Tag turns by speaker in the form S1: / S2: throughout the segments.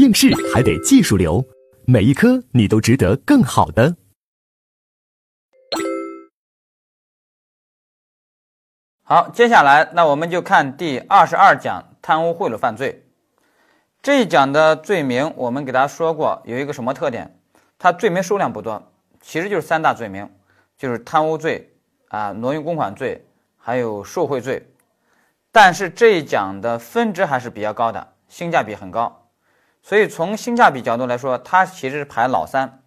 S1: 应试还得技术流，每一科你都值得更好的。
S2: 好，接下来那我们就看第二十二讲贪污贿赂犯罪。这一讲的罪名，我们给大家说过有一个什么特点？它罪名数量不多，其实就是三大罪名，就是贪污罪啊、挪用公款罪，还有受贿罪。但是这一讲的分值还是比较高的，性价比很高。所以从性价比角度来说，它其实是排老三，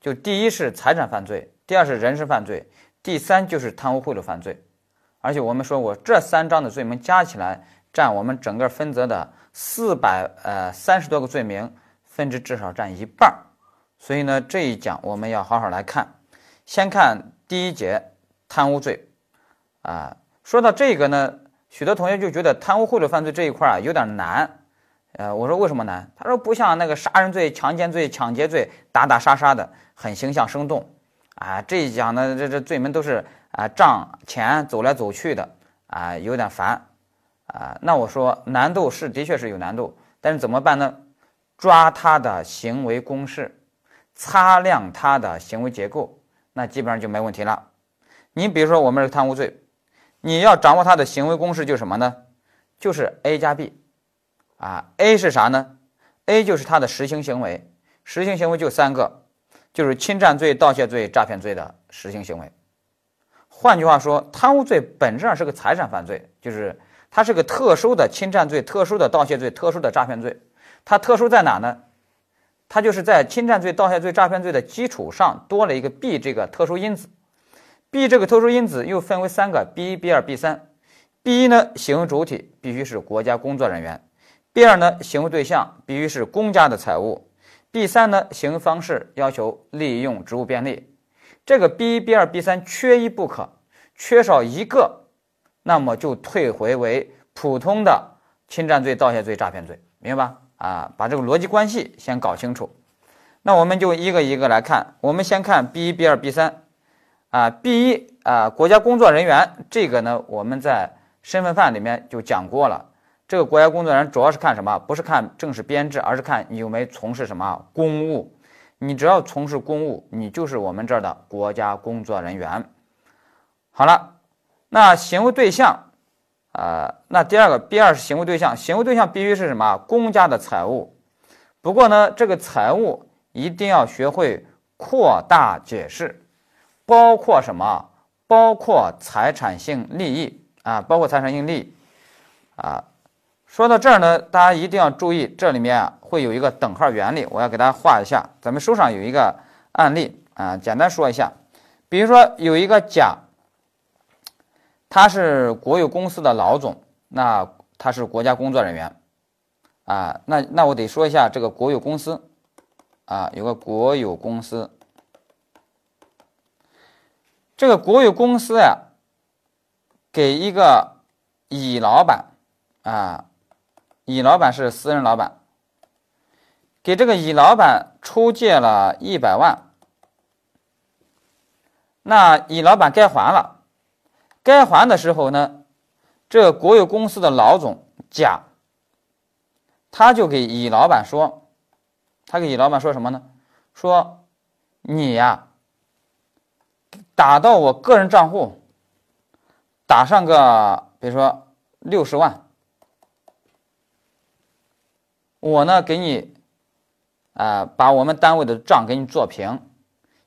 S2: 就第一是财产犯罪，第二是人身犯罪，第三就是贪污贿赂犯罪。而且我们说过，这三章的罪名加起来占我们整个分则的四百呃三十多个罪名，分值至少占一半儿。所以呢，这一讲我们要好好来看。先看第一节贪污罪，啊，说到这个呢，许多同学就觉得贪污贿赂犯罪这一块啊有点难。呃，我说为什么难？他说不像那个杀人罪、强奸罪、抢劫罪打打杀杀的很形象生动。啊，这一讲呢，这这罪名都是啊账钱走来走去的啊，有点烦啊。那我说难度是的确是有难度，但是怎么办呢？抓他的行为公式，擦亮他的行为结构，那基本上就没问题了。你比如说我们是贪污罪，你要掌握他的行为公式，就是什么呢？就是 A 加 B 啊，A 是啥呢？A 就是他的实行行为，实行行为就三个。就是侵占罪、盗窃罪、诈骗罪的实行行为。换句话说，贪污罪本质上是个财产犯罪，就是它是个特殊的侵占罪、特殊的盗窃罪、特殊的诈骗罪。它特殊在哪呢？它就是在侵占罪、盗窃罪、诈骗罪的基础上多了一个 B 这个特殊因子。B 这个特殊因子又分为三个 B 一、B 二、B 三。B 一呢，行为主体必须是国家工作人员；B 二呢，行为对象必须是公家的财物。B 三呢，行为方式要求利用职务便利，这个 B 一、B 二、B 三缺一不可，缺少一个，那么就退回为普通的侵占罪、盗窃罪、诈骗罪，明白吧？啊，把这个逻辑关系先搞清楚。那我们就一个一个来看，我们先看 B 一、B 二、B 三，啊，B 一啊，国家工作人员这个呢，我们在身份范里面就讲过了。这个国家工作人员主要是看什么？不是看正式编制，而是看你有没有从事什么公务。你只要从事公务，你就是我们这儿的国家工作人员。好了，那行为对象，啊，那第二个 B 二是行为对象，行为对象必须是什么？公家的财物。不过呢，这个财物一定要学会扩大解释，包括什么？包括财产性利益啊，包括财产性利益啊。说到这儿呢，大家一定要注意，这里面啊会有一个等号原理，我要给大家画一下。咱们书上有一个案例啊，简单说一下。比如说有一个甲，他是国有公司的老总，那他是国家工作人员啊，那那我得说一下这个国有公司啊，有个国有公司，这个国有公司呀，给一个乙老板啊。乙老板是私人老板，给这个乙老板出借了一百万，那乙老板该还了，该还的时候呢，这国有公司的老总甲，他就给乙老板说，他给乙老板说什么呢？说你呀，打到我个人账户，打上个比如说六十万。我呢，给你，啊，把我们单位的账给你做平，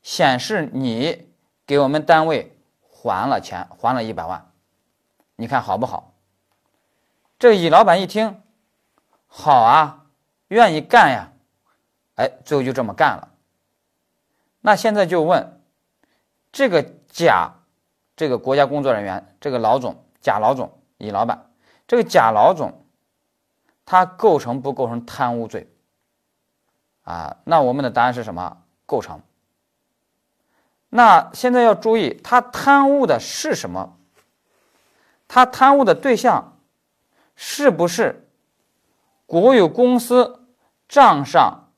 S2: 显示你给我们单位还了钱，还了一百万，你看好不好？这个乙老板一听，好啊，愿意干呀，哎，最后就这么干了。那现在就问，这个甲，这个国家工作人员，这个老总，甲老总，乙老板，这个甲老总。它构成不构成贪污罪？啊，那我们的答案是什么？构成。那现在要注意，他贪污的是什么？他贪污的对象是不是国有公司账上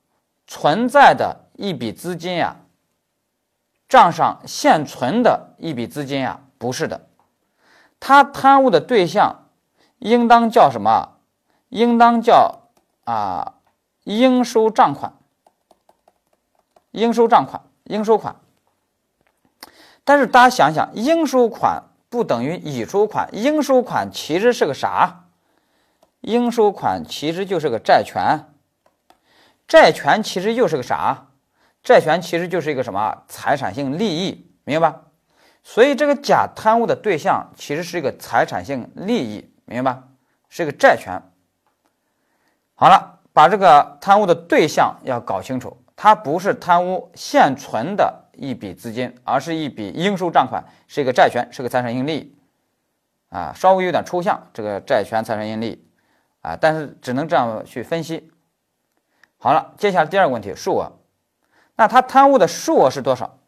S2: 存在的一笔资金呀？账上现存的一笔资金呀？不是的，他贪污的对象应当叫什么？应当叫啊应收账款，应收账款，应收款。但是大家想想，应收款不等于已收款，应收款其实是个啥？应收款其实就是个债权，债权其实又是个啥？债权其实就是一个什么财产性利益，明白吧？所以这个甲贪污的对象其实是一个财产性利益，明白吧？是一个债权。好了，把这个贪污的对象要搞清楚，它不是贪污现存的一笔资金，而是一笔应收账款，是一个债权，是个财产性利。啊，稍微有点抽象，这个债权财产性利，啊，但是只能这样去分析。好了，接下来第二个问题，数额。那他贪污的数额是多少？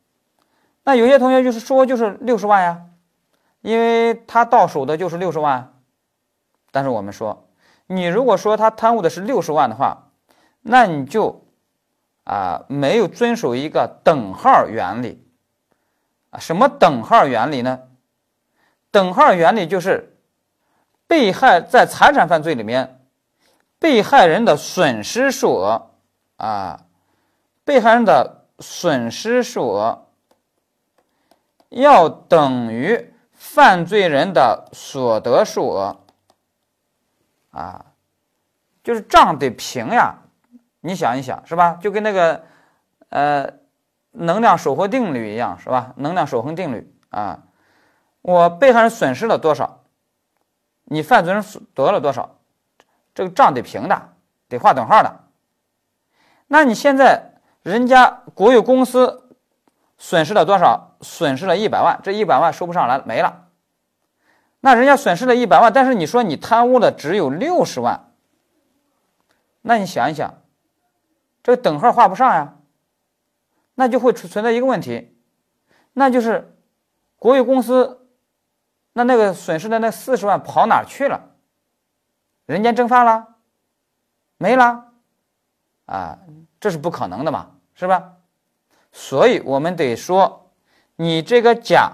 S2: 那有些同学就是说就是六十万呀，因为他到手的就是六十万。但是我们说，你如果说他贪污的是六十万的话，那你就啊没有遵守一个等号原理啊。什么等号原理呢？等号原理就是被害在财产犯罪里面，被害人的损失数额啊。被害人的损失数额要等于犯罪人的所得数额，啊，就是账得平呀。你想一想，是吧？就跟那个呃能量守恒定律一样，是吧？能量守恒定律啊，我被害人损失了多少，你犯罪人得了多少，这个账得平的，得画等号的。那你现在？人家国有公司损失了多少？损失了一百万，这一百万收不上来，没了。那人家损失了一百万，但是你说你贪污的只有六十万，那你想一想，这个等号画不上呀，那就会存在一个问题，那就是国有公司那那个损失的那四十万跑哪去了？人间蒸发了，没了，啊。这是不可能的嘛，是吧？所以我们得说，你这个甲，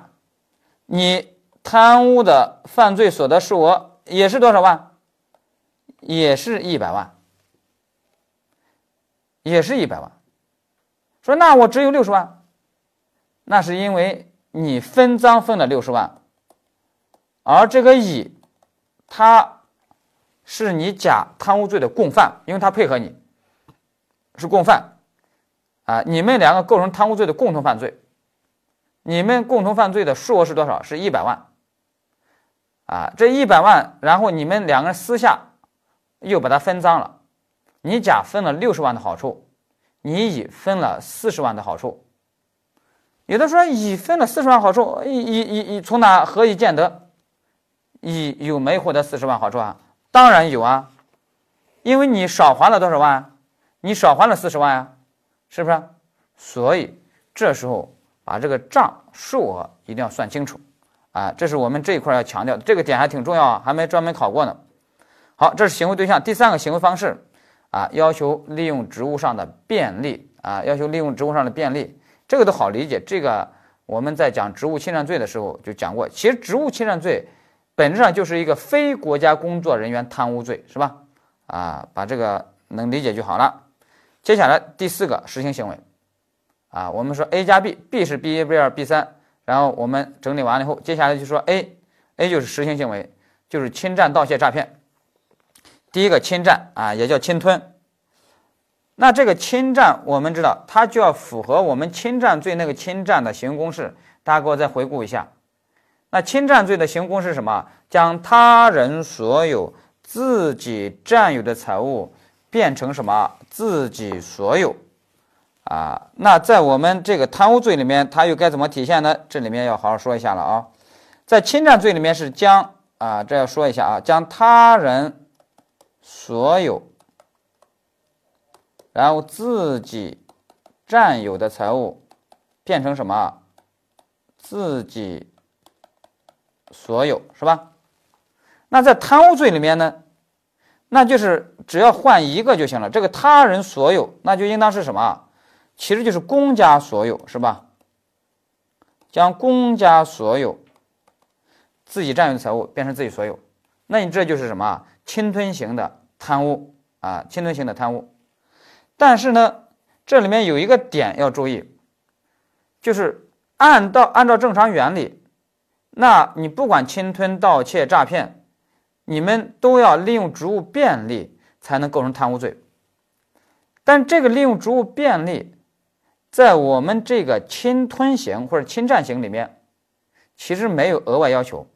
S2: 你贪污的犯罪所得数额也是多少万？也是一百万，也是一百万。说那我只有六十万，那是因为你分赃分了六十万，而这个乙，他是你甲贪污罪的共犯，因为他配合你。是共犯，啊，你们两个构成贪污罪的共同犯罪，你们共同犯罪的数额是多少？是一百万，啊，这一百万，然后你们两个人私下又把它分赃了，你甲分了六十万的好处，你乙分了四十万的好处。有的说乙分了四十万好处，乙乙乙乙从哪何以见得？乙有没获得四十万好处啊？当然有啊，因为你少还了多少万？你少还了四十万呀，是不是？所以这时候把这个账数额一定要算清楚啊，这是我们这一块要强调的，这个点还挺重要啊，还没专门考过呢。好，这是行为对象，第三个行为方式啊，要求利用职务上的便利啊，要求利用职务上的便利，这个都好理解。这个我们在讲职务侵占罪的时候就讲过，其实职务侵占罪本质上就是一个非国家工作人员贪污罪，是吧？啊，把这个能理解就好了。接下来第四个实行行为，啊，我们说 A 加 B，B 是 B 一 B 二 B 三，然后我们整理完了以后，接下来就说 A，A 就是实行行为，就是侵占、盗窃、诈骗。第一个侵占啊，也叫侵吞。那这个侵占，我们知道它就要符合我们侵占罪那个侵占的行公式，大家给我再回顾一下。那侵占罪的行公式是什么？将他人所有自己占有的财物。变成什么自己所有啊？那在我们这个贪污罪里面，它又该怎么体现呢？这里面要好好说一下了啊。在侵占罪里面是将啊，这要说一下啊，将他人所有，然后自己占有的财物变成什么自己所有是吧？那在贪污罪里面呢？那就是只要换一个就行了。这个他人所有，那就应当是什么？其实就是公家所有，是吧？将公家所有自己占有的财物变成自己所有，那你这就是什么？侵吞型的贪污啊！侵吞型的贪污。但是呢，这里面有一个点要注意，就是按照按照正常原理，那你不管侵吞、盗窃、诈骗，你们都要利用职务便利才能构成贪污罪。但这个利用职务便利，在我们这个侵吞型或者侵占型里面，其实没有额外要求。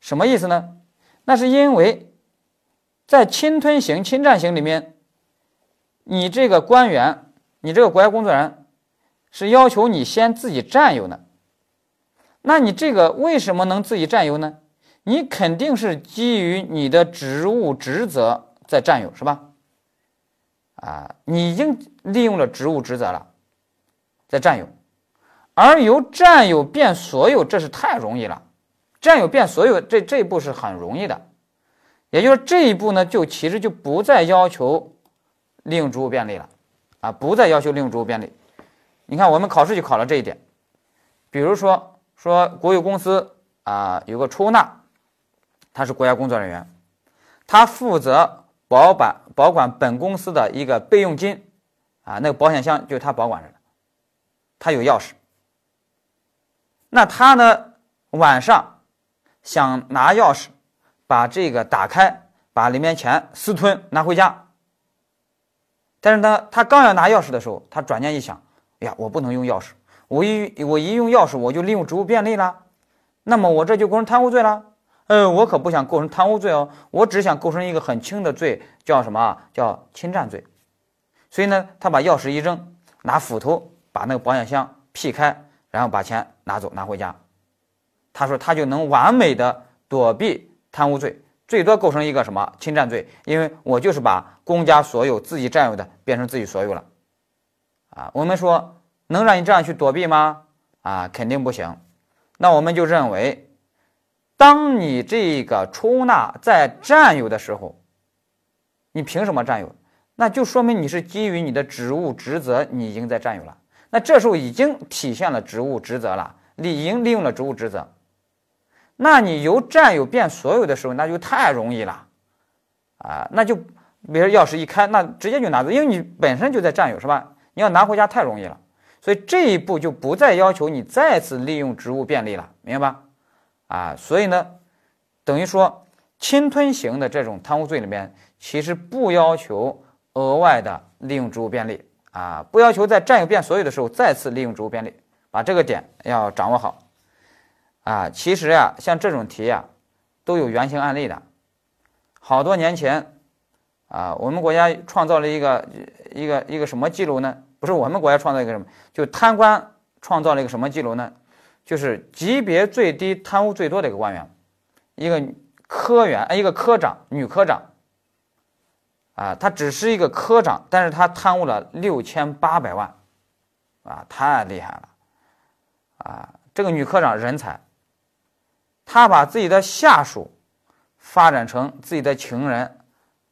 S2: 什么意思呢？那是因为，在侵吞型、侵占型里面。你这个官员，你这个国家工作人员，是要求你先自己占有呢。那你这个为什么能自己占有呢？你肯定是基于你的职务职责在占有，是吧？啊，你已经利用了职务职责了，在占有，而由占有变所有，这是太容易了。占有变所有，这这一步是很容易的，也就是这一步呢，就其实就不再要求。利用职务便利了，啊，不再要求利用职务便利。你看，我们考试就考了这一点。比如说，说国有公司啊，有个出纳，他是国家工作人员，他负责保管保管本公司的一个备用金，啊，那个保险箱就他保管着的，他有钥匙。那他呢，晚上想拿钥匙把这个打开，把里面钱私吞拿回家。但是呢，他刚要拿钥匙的时候，他转念一想，哎呀，我不能用钥匙，我一我一用钥匙，我就利用职务便利了，那么我这就构成贪污罪了。呃，我可不想构成贪污罪哦，我只想构成一个很轻的罪，叫什么？叫侵占罪。所以呢，他把钥匙一扔，拿斧头把那个保险箱劈开，然后把钱拿走拿回家。他说他就能完美的躲避贪污罪。最多构成一个什么侵占罪？因为我就是把公家所有自己占有的变成自己所有了，啊，我们说能让你这样去躲避吗？啊，肯定不行。那我们就认为，当你这个出纳在占有的时候，你凭什么占有？那就说明你是基于你的职务职责，你已经在占有了。那这时候已经体现了职务职责了，你已经利用了职务职责。那你由占有变所有的时候，那就太容易了，啊，那就比如钥匙一开，那直接就拿走，因为你本身就在占有，是吧？你要拿回家太容易了，所以这一步就不再要求你再次利用职务便利了，明白吧？啊，所以呢，等于说侵吞型的这种贪污罪里面，其实不要求额外的利用职务便利，啊，不要求在占有变所有的时候再次利用职务便利，把这个点要掌握好。啊，其实呀，像这种题呀，都有原型案例的。好多年前，啊，我们国家创造了一个一个一个什么记录呢？不是我们国家创造一个什么，就贪官创造了一个什么记录呢？就是级别最低、贪污最多的一个官员，一个科员，一个科长，女科长。啊，他只是一个科长，但是他贪污了六千八百万，啊，太厉害了，啊，这个女科长人才。她把自己的下属发展成自己的情人，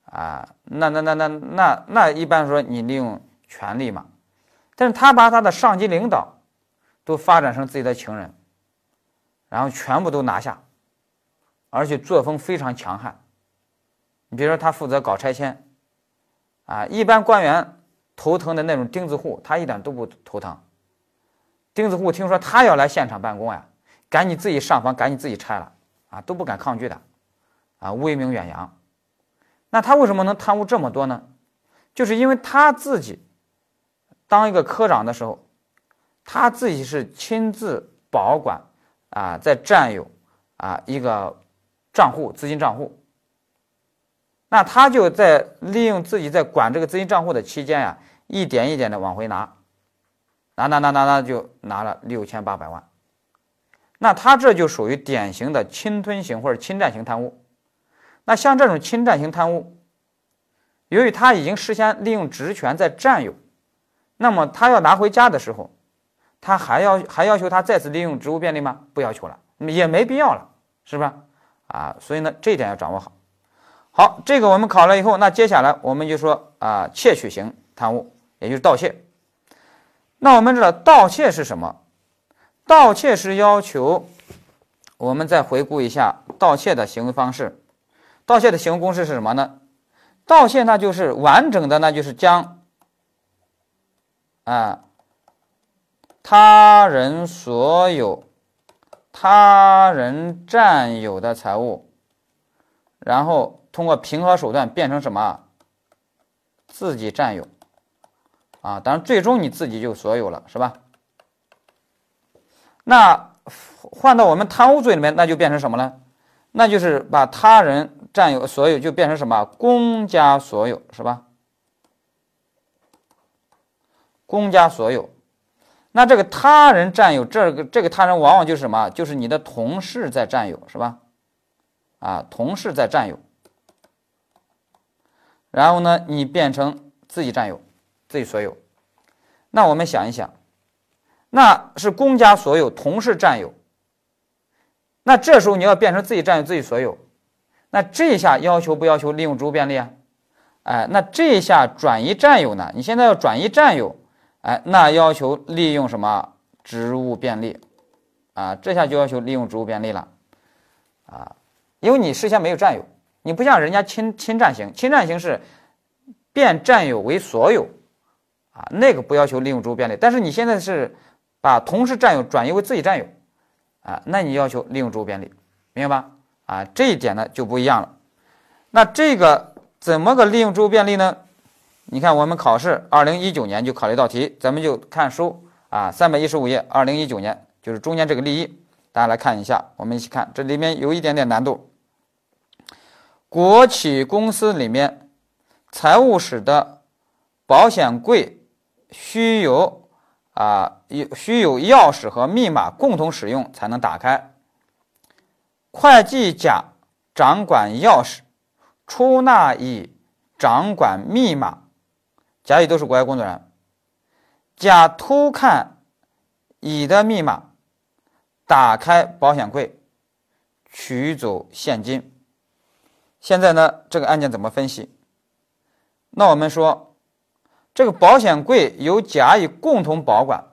S2: 啊，那那那那那那一般说你利用权力嘛，但是他把他的上级领导都发展成自己的情人，然后全部都拿下，而且作风非常强悍。你比如说他负责搞拆迁，啊，一般官员头疼的那种钉子户，他一点都不头疼。钉子户听说他要来现场办公呀。赶紧自己上房，赶紧自己拆了，啊，都不敢抗拒的，啊，威名远扬。那他为什么能贪污这么多呢？就是因为他自己当一个科长的时候，他自己是亲自保管啊，在占有啊一个账户资金账户。那他就在利用自己在管这个资金账户的期间呀，一点一点的往回拿，拿拿拿拿拿，就拿了六千八百万。那他这就属于典型的侵吞型或者侵占型贪污。那像这种侵占型贪污，由于他已经事先利用职权在占有，那么他要拿回家的时候，他还要还要求他再次利用职务便利吗？不要求了，也没必要了，是吧？啊，所以呢，这一点要掌握好。好，这个我们考了以后，那接下来我们就说啊，窃取型贪污，也就是盗窃。那我们知道盗窃是什么？盗窃是要求，我们再回顾一下盗窃的行为方式。盗窃的行为公式是什么呢？盗窃那就是完整的，那就是将啊，他人所有、他人占有的财物，然后通过平和手段变成什么？自己占有。啊，当然最终你自己就所有了，是吧？那换到我们贪污罪里面，那就变成什么呢？那就是把他人占有所有就变成什么？公家所有，是吧？公家所有。那这个他人占有，这个这个他人往往就是什么？就是你的同事在占有，是吧？啊，同事在占有。然后呢，你变成自己占有。自己所有，那我们想一想，那是公家所有，同事占有。那这时候你要变成自己占有，自己所有，那这一下要求不要求利用职务便利啊？哎，那这一下转移占有呢？你现在要转移占有，哎，那要求利用什么职务便利？啊，这下就要求利用职务便利了，啊，因为你事先没有占有，你不像人家侵侵占型，侵占型是变占有为所有。啊，那个不要求利用职务便利，但是你现在是把同时占有转移为自己占有，啊，那你要求利用职务便利，明白吧？啊，这一点呢就不一样了。那这个怎么个利用职务便利呢？你看我们考试二零一九年就考了一道题，咱们就看书啊，三百一十五页，二零一九年就是中间这个例一，大家来看一下，我们一起看，这里面有一点点难度。国企公司里面财务室的保险柜。需有啊，有需有钥匙和密码共同使用才能打开。会计甲掌管钥匙，出纳乙掌管密码，甲乙都是国家工作人员。甲偷看乙的密码，打开保险柜，取走现金。现在呢，这个案件怎么分析？那我们说。这个保险柜由甲乙共同保管，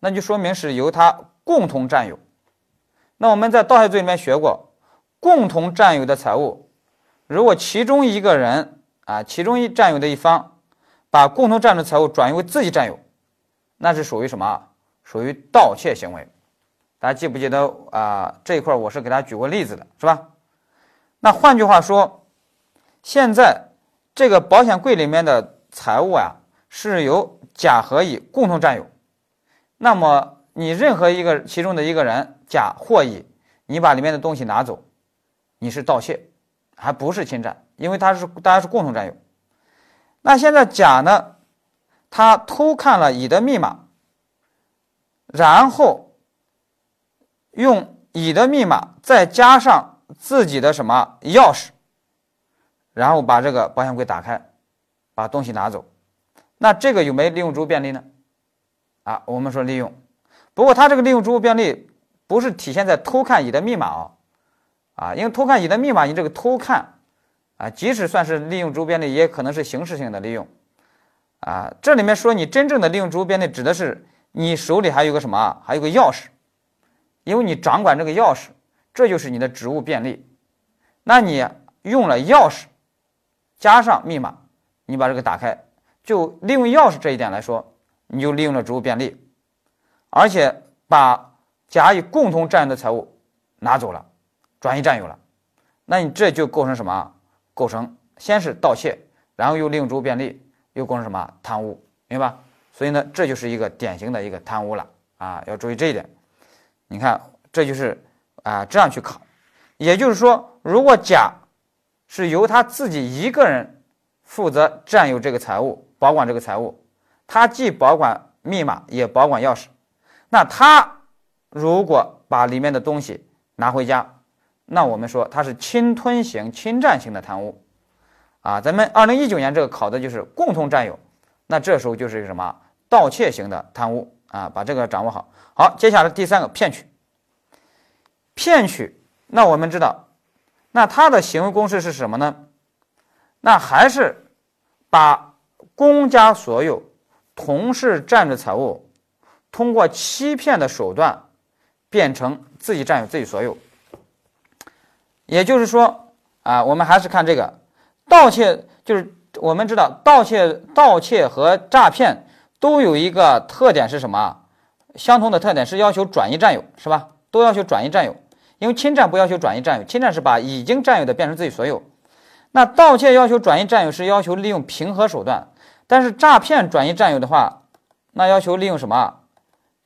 S2: 那就说明是由他共同占有。那我们在盗窃罪里面学过，共同占有的财物，如果其中一个人啊，其中一占有的一方把共同占有的财物转移为自己占有，那是属于什么？属于盗窃行为。大家记不记得啊？这一块我是给大家举过例子的，是吧？那换句话说，现在这个保险柜里面的。财物啊是由甲和乙共同占有，那么你任何一个其中的一个人甲或乙，你把里面的东西拿走，你是盗窃，还不是侵占，因为他是大家是共同占有。那现在甲呢，他偷看了乙的密码，然后用乙的密码再加上自己的什么钥匙，然后把这个保险柜打开。把东西拿走，那这个有没有利用职务便利呢？啊，我们说利用，不过他这个利用职务便利不是体现在偷看乙的密码啊，啊，因为偷看乙的密码，你这个偷看啊，即使算是利用周边的，也可能是形式性的利用啊。这里面说你真正的利用周边的，指的是你手里还有个什么？还有个钥匙，因为你掌管这个钥匙，这就是你的职务便利。那你用了钥匙加上密码。你把这个打开，就利用钥匙这一点来说，你就利用了职务便利，而且把甲乙共同占有的财物拿走了，转移占有了，那你这就构成什么？构成先是盗窃，然后又利用职务便利，又构成什么？贪污，明白？所以呢，这就是一个典型的一个贪污了啊，要注意这一点。你看，这就是啊这样去考，也就是说，如果甲是由他自己一个人。负责占有这个财物，保管这个财物，他既保管密码，也保管钥匙。那他如果把里面的东西拿回家，那我们说它是侵吞型、侵占型的贪污啊。咱们二零一九年这个考的就是共同占有，那这时候就是什么盗窃型的贪污啊。把这个掌握好。好，接下来第三个骗取，骗取，那我们知道，那它的行为公式是什么呢？那还是把公家所有、同事占着财物，通过欺骗的手段变成自己占有、自己所有。也就是说，啊，我们还是看这个盗窃，就是我们知道盗窃、盗窃和诈骗都有一个特点是什么？相同的特点是要求转移占有，是吧？都要求转移占有，因为侵占不要求转移占有，侵占是把已经占有的变成自己所有。那盗窃要求转移占有是要求利用平和手段，但是诈骗转移占有的话，那要求利用什么？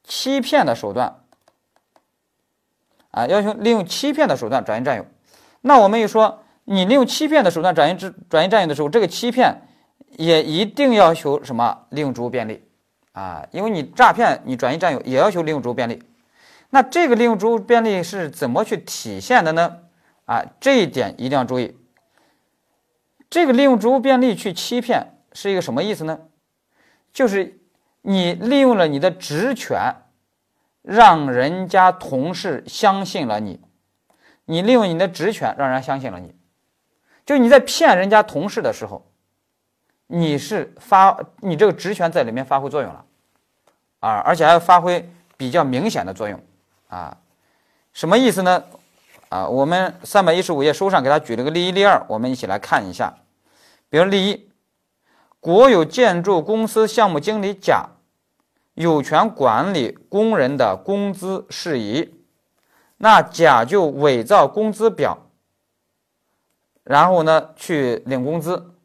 S2: 欺骗的手段啊，要求利用欺骗的手段转移占有。那我们又说，你利用欺骗的手段转移转转移占有的时候，这个欺骗也一定要求什么？利用职务便利啊，因为你诈骗你转移占有也要求利用职务便利。那这个利用职务便利是怎么去体现的呢？啊，这一点一定要注意。这个利用职务便利去欺骗是一个什么意思呢？就是你利用了你的职权，让人家同事相信了你。你利用你的职权让人家相信了你，就你在骗人家同事的时候，你是发你这个职权在里面发挥作用了，啊，而且还要发挥比较明显的作用，啊，什么意思呢？啊，我们三百一十五页书上给他举了个例一、例二，我们一起来看一下。比如例一，国有建筑公司项目经理甲有权管理工人的工资事宜，那甲就伪造工资表，然后呢去领工资。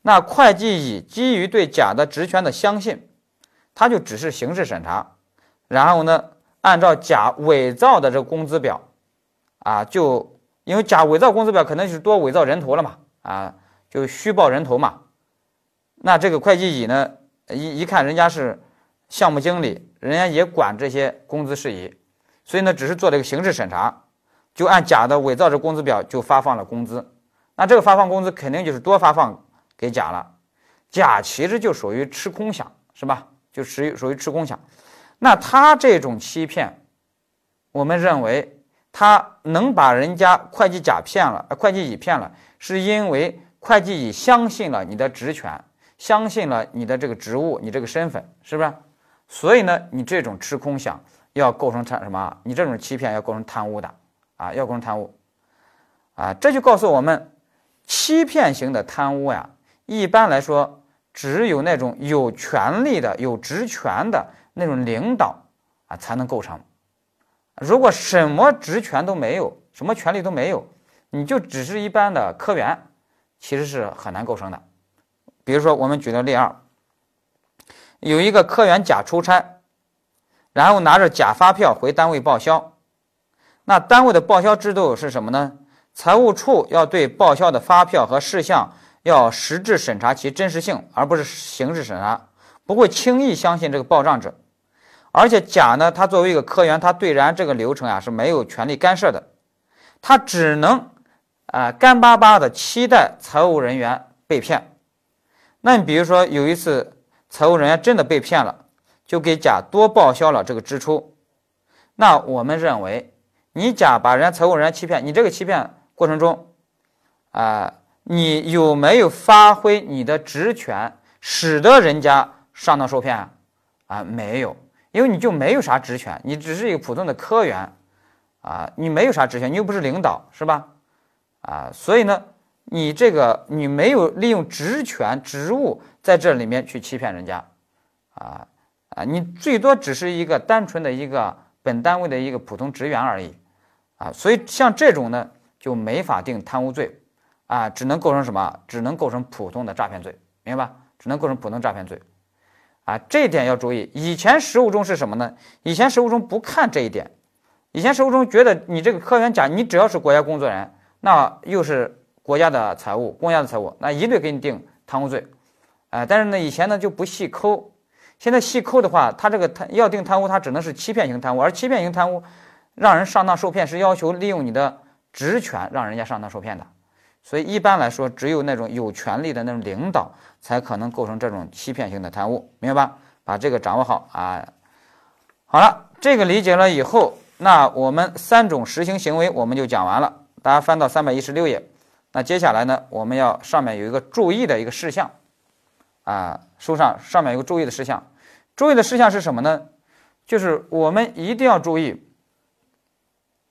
S2: 那会计乙基于对甲的职权的相信，他就只是形式审查，然后呢按照甲伪造的这个工资表，啊，就因为甲伪造工资表，可能就是多伪造人头了嘛，啊。就虚报人头嘛，那这个会计乙呢，一一看人家是项目经理，人家也管这些工资事宜，所以呢，只是做了一个形式审查，就按甲的伪造这工资表就发放了工资，那这个发放工资肯定就是多发放给甲了，甲其实就属于吃空饷，是吧？就属于属于吃空饷，那他这种欺骗，我们认为他能把人家会计甲骗了，会计乙骗了，是因为。会计乙相信了你的职权，相信了你的这个职务，你这个身份是不是？所以呢，你这种吃空饷要构成贪什么？你这种欺骗要构成贪污的啊，要构成贪污啊。这就告诉我们，欺骗型的贪污呀，一般来说只有那种有权利的、有职权的那种领导啊才能构成。如果什么职权都没有，什么权利都没有，你就只是一般的科员。其实是很难构成的。比如说，我们举个例二，有一个科员甲出差，然后拿着假发票回单位报销。那单位的报销制度是什么呢？财务处要对报销的发票和事项要实质审查其真实性，而不是形式审查，不会轻易相信这个报账者。而且甲呢，他作为一个科员，他对然这个流程啊是没有权利干涉的，他只能。啊，干巴巴的期待财务人员被骗。那你比如说有一次财务人员真的被骗了，就给甲多报销了这个支出。那我们认为，你甲把人家财务人员欺骗，你这个欺骗过程中，啊，你有没有发挥你的职权，使得人家上当受骗？啊，没有，因为你就没有啥职权，你只是一个普通的科员，啊，你没有啥职权，你又不是领导，是吧？啊，所以呢，你这个你没有利用职权职务在这里面去欺骗人家，啊啊，你最多只是一个单纯的一个本单位的一个普通职员而已，啊，所以像这种呢就没法定贪污罪，啊，只能构成什么？只能构成普通的诈骗罪，明白吧？只能构成普通诈骗罪，啊，这一点要注意。以前实务中是什么呢？以前实务中不看这一点，以前实务中觉得你这个科员甲，你只要是国家工作人员。那又是国家的财务，公家的财务，那一律给你定贪污罪，哎，但是呢，以前呢就不细抠，现在细抠的话，他这个贪要定贪污，他只能是欺骗型贪污，而欺骗型贪污，让人上当受骗是要求利用你的职权让人家上当受骗的，所以一般来说，只有那种有权利的那种领导才可能构成这种欺骗性的贪污，明白吧？把这个掌握好啊。好了，这个理解了以后，那我们三种实行行为我们就讲完了。大家翻到三百一十六页，那接下来呢，我们要上面有一个注意的一个事项，啊，书上上面有个注意的事项，注意的事项是什么呢？就是我们一定要注意，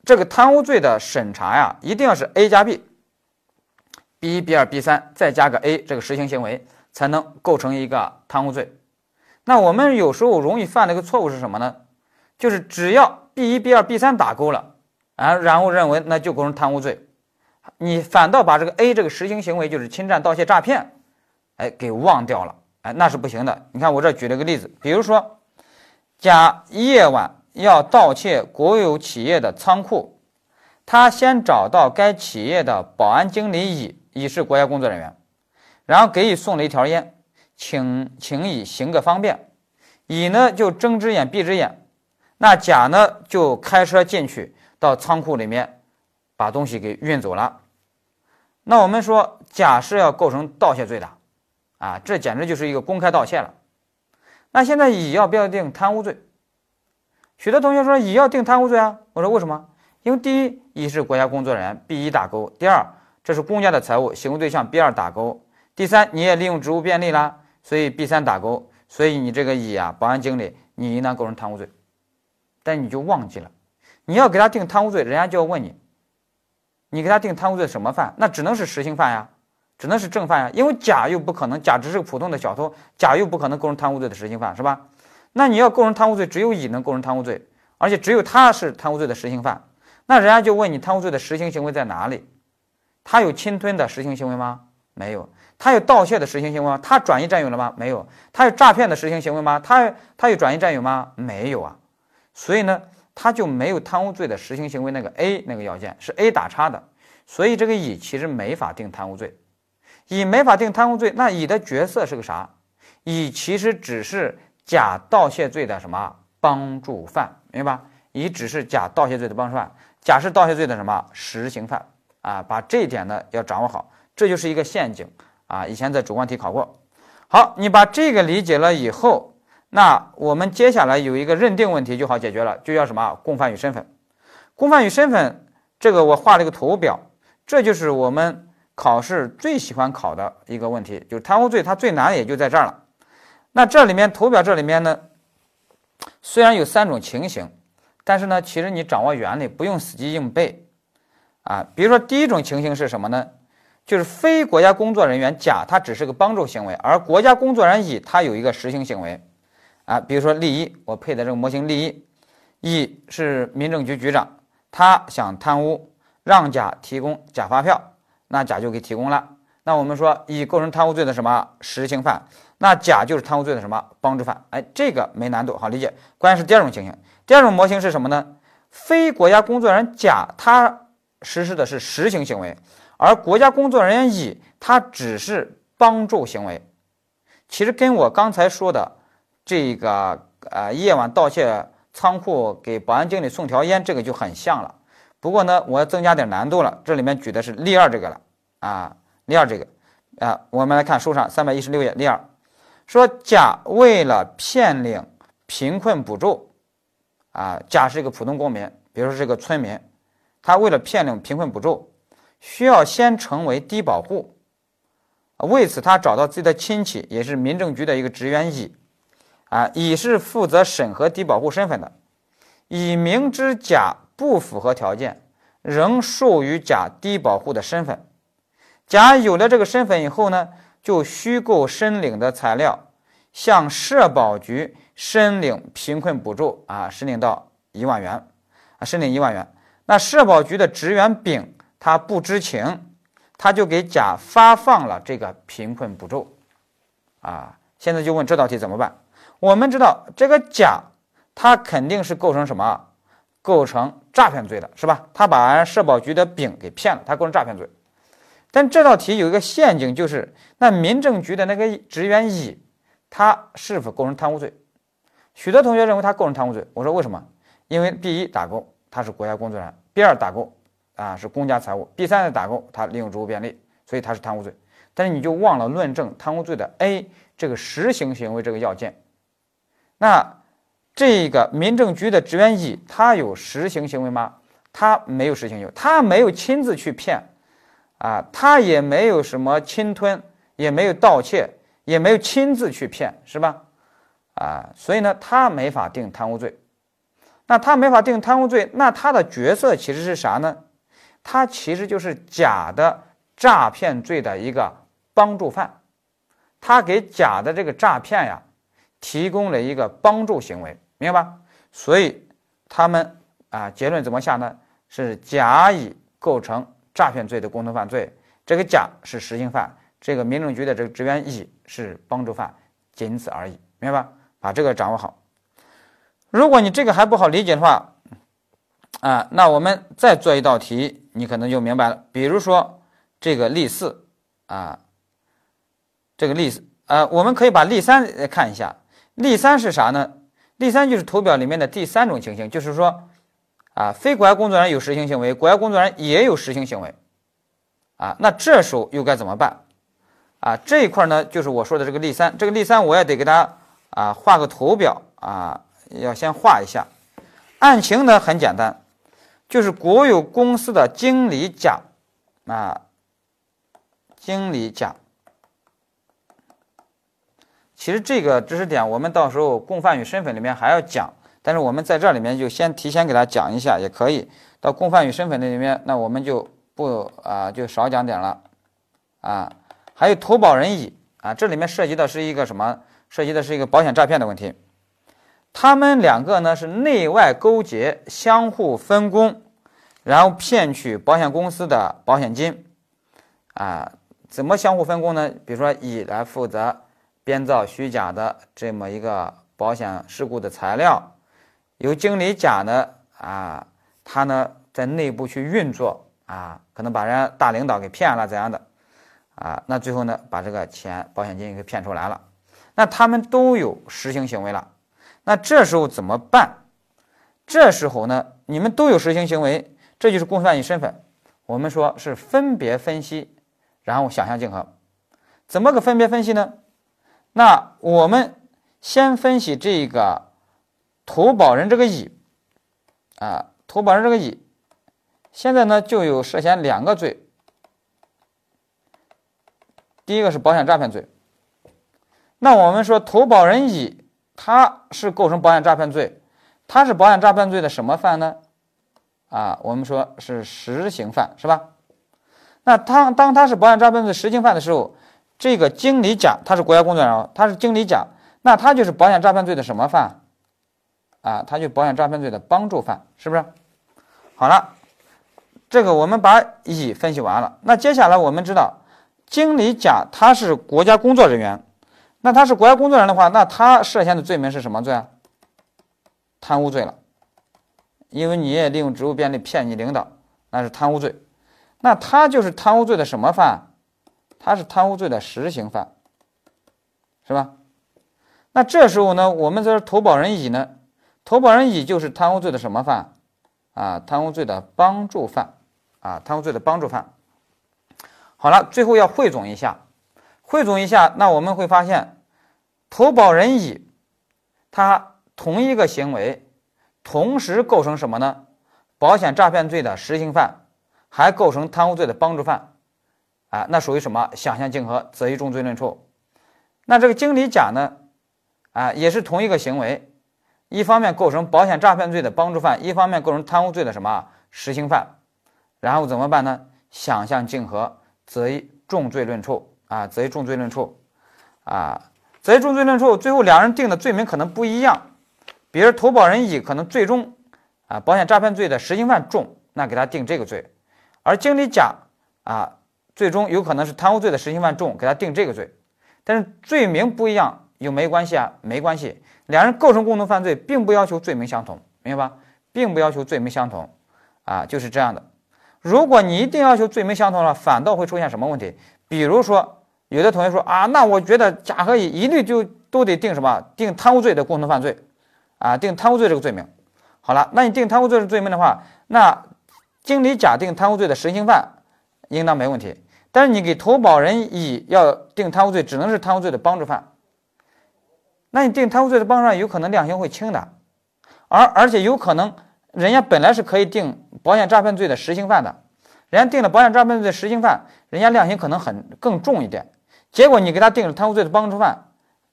S2: 这个贪污罪的审查呀，一定要是 A 加 B，B 一、B 二、B 三，再加个 A，这个实行行为才能构成一个贪污罪。那我们有时候容易犯的一个错误是什么呢？就是只要 B 一、B 二、B 三打勾了，啊，然后认为那就构成贪污罪，你反倒把这个 A 这个实行行为就是侵占、盗窃、诈骗，哎，给忘掉了，哎，那是不行的。你看我这举了个例子，比如说，甲夜晚要盗窃国有企业的仓库，他先找到该企业的保安经理乙，乙是国家工作人员，然后给乙送了一条烟，请请乙行个方便，乙呢就睁只眼闭只眼。那甲呢，就开车进去到仓库里面，把东西给运走了。那我们说甲是要构成盗窃罪的，啊，这简直就是一个公开盗窃了。那现在乙要不要定贪污罪？许多同学说乙要定贪污罪啊。我说为什么？因为第一，乙是国家工作人员，B 一打勾；第二，这是公家的财物，行为对象 B 二打勾；第三，你也利用职务便利啦，所以 B 三打勾。所以你这个乙啊，保安经理，你应当构成贪污罪。但你就忘记了，你要给他定贪污罪，人家就要问你，你给他定贪污罪什么犯？那只能是实行犯呀，只能是正犯呀，因为甲又不可能，甲只是个普通的小偷，甲又不可能构成贪污罪的实行犯，是吧？那你要构成贪污罪，只有乙能构成贪污罪，而且只有他是贪污罪的实行犯。那人家就问你，贪污罪的实行行为在哪里？他有侵吞的实行行为吗？没有。他有盗窃的实行行为吗？他转移占有了吗？没有。他有诈骗的实行行为吗？他他有转移占有吗？没有啊。所以呢，他就没有贪污罪的实行行为那个 A 那个要件是 A 打叉的，所以这个乙其实没法定贪污罪，乙没法定贪污罪，那乙的角色是个啥？乙其实只是甲盗窃罪的什么帮助犯，明白吧？乙只是甲盗窃罪的帮助犯，甲是盗窃罪的什么实行犯啊？把这一点呢要掌握好，这就是一个陷阱啊！以前在主观题考过。好，你把这个理解了以后。那我们接下来有一个认定问题就好解决了，就叫什么？共犯与身份。共犯与身份，这个我画了一个图表，这就是我们考试最喜欢考的一个问题，就是贪污罪，它最难也就在这儿了。那这里面图表这里面呢，虽然有三种情形，但是呢，其实你掌握原理，不用死记硬背啊。比如说第一种情形是什么呢？就是非国家工作人员甲，他只是个帮助行为，而国家工作人员乙，他有一个实行行为。啊，比如说例一，我配的这个模型例一，乙是民政局局长，他想贪污，让甲提供假发票，那甲就给提供了。那我们说乙构成贪污罪的什么实行犯，那甲就是贪污罪的什么帮助犯？哎，这个没难度，好理解。关键是第二种情形，第二种模型是什么呢？非国家工作人员甲他实施的是实行行为，而国家工作人员乙他只是帮助行为。其实跟我刚才说的。这个呃，夜晚盗窃仓库给保安经理送条烟，这个就很像了。不过呢，我要增加点难度了。这里面举的是例二这个了啊，例二这个啊，我们来看书上三百一十六页例二，说甲为了骗领贫困补助啊，甲是一个普通公民，比如说是个村民，他为了骗领贫困补助，需要先成为低保户，为此他找到自己的亲戚，也是民政局的一个职员乙。啊，乙是负责审核低保户身份的，乙明知甲不符合条件，仍授予甲低保户的身份。甲有了这个身份以后呢，就虚构申领的材料，向社保局申领贫困补助啊，申领到一万元啊，申领一万元。那社保局的职员丙他不知情，他就给甲发放了这个贫困补助啊。现在就问这道题怎么办？我们知道这个甲，他肯定是构成什么？构成诈骗罪的是吧？他把社保局的丙给骗了，他构成诈骗罪。但这道题有一个陷阱，就是那民政局的那个职员乙，他是否构成贪污罪？许多同学认为他构成贪污罪。我说为什么？因为 B 一打勾，他是国家工作人员；B 二打勾，啊是公家财物；B 三打勾，他利用职务便利，所以他是贪污罪。但是你就忘了论证贪污罪的 A 这个实行行为这个要件。那这个民政局的职员乙，他有实行行为吗？他没有实行行为，他没有亲自去骗，啊，他也没有什么侵吞，也没有盗窃，也没有亲自去骗，是吧？啊，所以呢，他没法定贪污罪。那他没法定贪污罪，那他的角色其实是啥呢？他其实就是甲的诈骗罪的一个帮助犯，他给甲的这个诈骗呀。提供了一个帮助行为，明白吧？所以他们啊，结论怎么下呢？是甲乙构成诈骗罪的共同犯罪，这个甲是实行犯，这个民政局的这个职员乙是帮助犯，仅此而已，明白吧？把这个掌握好。如果你这个还不好理解的话，啊，那我们再做一道题，你可能就明白了。比如说这个例四啊，这个例四，呃，我们可以把例三看一下。例三是啥呢？例三就是图表里面的第三种情形，就是说，啊，非国家工作人员有实行行为，国家工作人员也有实行行为，啊，那这时候又该怎么办？啊，这一块呢，就是我说的这个例三。这个例三我也得给大家啊画个图表啊，要先画一下。案情呢很简单，就是国有公司的经理甲，啊，经理甲。其实这个知识点，我们到时候共犯与身份里面还要讲，但是我们在这里面就先提前给他讲一下，也可以到共犯与身份那里面，那我们就不啊就少讲点了，啊，还有投保人乙啊，这里面涉及的是一个什么？涉及的是一个保险诈骗的问题，他们两个呢是内外勾结，相互分工，然后骗取保险公司的保险金，啊，怎么相互分工呢？比如说乙来负责。编造虚假的这么一个保险事故的材料，由经理甲呢啊，他呢在内部去运作啊，可能把人家大领导给骗了怎样的啊？那最后呢把这个钱保险金给骗出来了，那他们都有实行行为了，那这时候怎么办？这时候呢你们都有实行行为，这就是共犯与身份。我们说是分别分析，然后想象竞合，怎么个分别分析呢？那我们先分析这个投保人这个乙啊，投保人这个乙，现在呢就有涉嫌两个罪。第一个是保险诈骗罪。那我们说投保人乙他是构成保险诈骗罪，他是保险诈骗罪的什么犯呢？啊，我们说是实行犯，是吧？那他当他是保险诈骗罪实行犯的时候。这个经理甲他是国家工作人员，他是经理甲，那他就是保险诈骗罪的什么犯？啊，他就保险诈骗罪的帮助犯，是不是？好了，这个我们把乙分析完了，那接下来我们知道，经理甲他是国家工作人员，那他是国家工作人员的话，那他涉嫌的罪名是什么罪啊？贪污罪了，因为你也利用职务便利骗你领导，那是贪污罪，那他就是贪污罪的什么犯？他是贪污罪的实行犯，是吧？那这时候呢，我们这投保人乙呢，投保人乙就是贪污罪的什么犯？啊，贪污罪的帮助犯，啊，贪污罪的帮助犯。好了，最后要汇总一下，汇总一下，那我们会发现，投保人乙他同一个行为，同时构成什么呢？保险诈骗罪的实行犯，还构成贪污罪的帮助犯。啊，那属于什么？想象竞合，择一重罪论处。那这个经理甲呢？啊，也是同一个行为，一方面构成保险诈骗罪的帮助犯，一方面构成贪污罪的什么实行犯。然后怎么办呢？想象竞合，择一重罪论处。啊，择一重罪论处。啊，择一重罪论处。最后两人定的罪名可能不一样，比如投保人乙可能最终啊保险诈骗罪的实行犯重，那给他定这个罪，而经理甲啊。最终有可能是贪污罪的实行犯重，给他定这个罪，但是罪名不一样，有没关系啊？没关系，两人构成共同犯罪，并不要求罪名相同，明白吧？并不要求罪名相同，啊，就是这样的。如果你一定要求罪名相同了，反倒会出现什么问题？比如说，有的同学说啊，那我觉得甲和乙一律就都得定什么？定贪污罪的共同犯罪，啊，定贪污罪这个罪名。好了，那你定贪污罪的罪名的话，那经理甲定贪污罪的实行犯，应当没问题。但是你给投保人乙要定贪污罪，只能是贪污罪的帮助犯。那你定贪污罪的帮助犯，有可能量刑会轻的，而而且有可能人家本来是可以定保险诈骗罪的实行犯的，人家定了保险诈骗罪实行犯，人家量刑可能很更重一点。结果你给他定了贪污罪的帮助犯，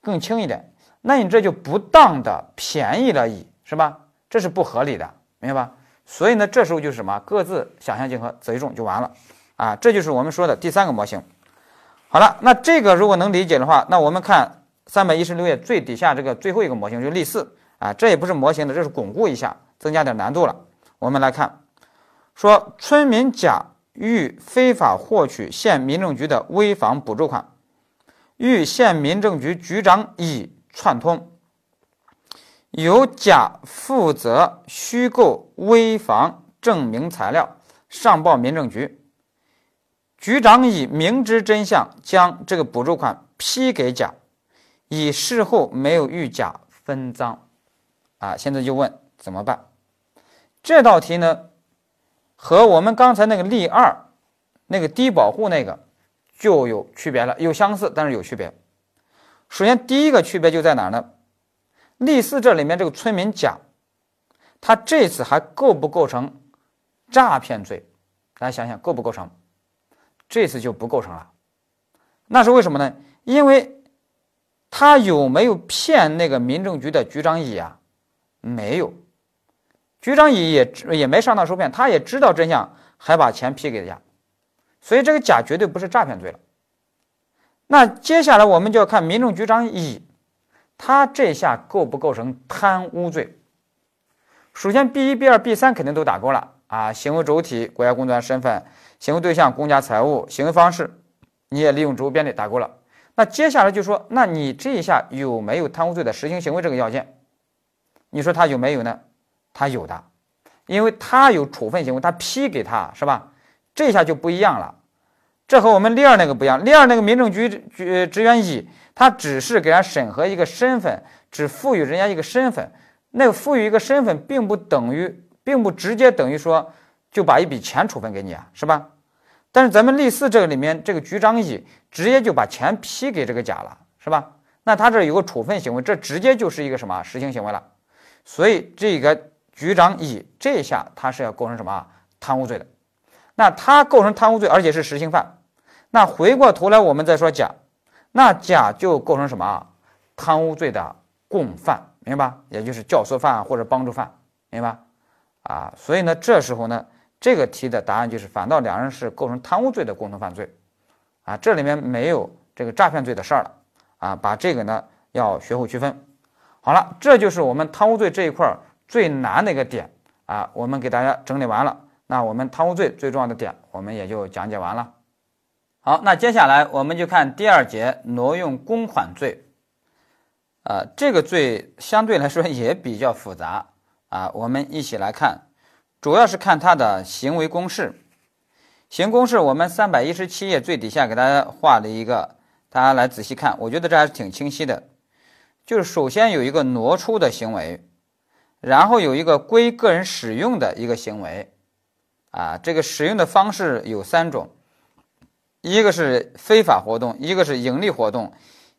S2: 更轻一点，那你这就不当的便宜了乙，是吧？这是不合理的，明白吧？所以呢，这时候就是什么，各自想象竞合，择一重就完了。啊，这就是我们说的第三个模型。好了，那这个如果能理解的话，那我们看三百一十六页最底下这个最后一个模型就是例四啊，这也不是模型的，这是巩固一下，增加点难度了。我们来看，说村民甲欲非法获取县民政局的危房补助款，与县民政局局长乙串通，由甲负责虚构危房证明材料，上报民政局。局长乙明知真相，将这个补助款批给甲，乙事后没有与甲分赃，啊，现在就问怎么办？这道题呢，和我们刚才那个例二，那个低保户那个就有区别了，有相似，但是有区别。首先，第一个区别就在哪儿呢？例四这里面这个村民甲，他这次还构不构成诈骗罪？大家想想，构不构成？这次就不构成了，那是为什么呢？因为他有没有骗那个民政局的局长乙啊？没有，局长乙也也没上当受骗，他也知道真相，还把钱批给甲，所以这个甲绝对不是诈骗罪了。那接下来我们就要看民政局长乙，他这下构不构成贪污罪？首先，B 一、B 二、B 三肯定都打勾了啊，行为主体国家工作人员身份。行为对象公家财物，行为方式你也利用职务便利打勾了。那接下来就说，那你这一下有没有贪污罪的实行行为这个要件？你说他有没有呢？他有的，因为他有处分行为，他批给他是吧？这下就不一样了。这和我们例二那个不一样。例二那个民政局局职员乙，他只是给人审核一个身份，只赋予人家一个身份。那个赋予一个身份，并不等于，并不直接等于说就把一笔钱处分给你啊，是吧？但是咱们例四这个里面，这个局长乙直接就把钱批给这个甲了，是吧？那他这有个处分行为，这直接就是一个什么实行行为了。所以这个局长乙这下他是要构成什么贪污罪的？那他构成贪污罪，而且是实行犯。那回过头来我们再说甲，那甲就构成什么贪污罪的共犯，明白吧？也就是教唆犯或者帮助犯，明白？啊，所以呢，这时候呢。这个题的答案就是，反倒两人是构成贪污罪的共同犯罪，啊，这里面没有这个诈骗罪的事儿了，啊，把这个呢要学会区分。好了，这就是我们贪污罪这一块最难的一个点啊，我们给大家整理完了。那我们贪污罪最重要的点，我们也就讲解完了。好，那接下来我们就看第二节挪用公款罪，啊，这个罪相对来说也比较复杂啊，我们一起来看。主要是看它的行为公式，行公式我们三百一十七页最底下给大家画了一个，大家来仔细看，我觉得这还是挺清晰的。就是首先有一个挪出的行为，然后有一个归个人使用的一个行为，啊，这个使用的方式有三种，一个是非法活动，一个是盈利活动，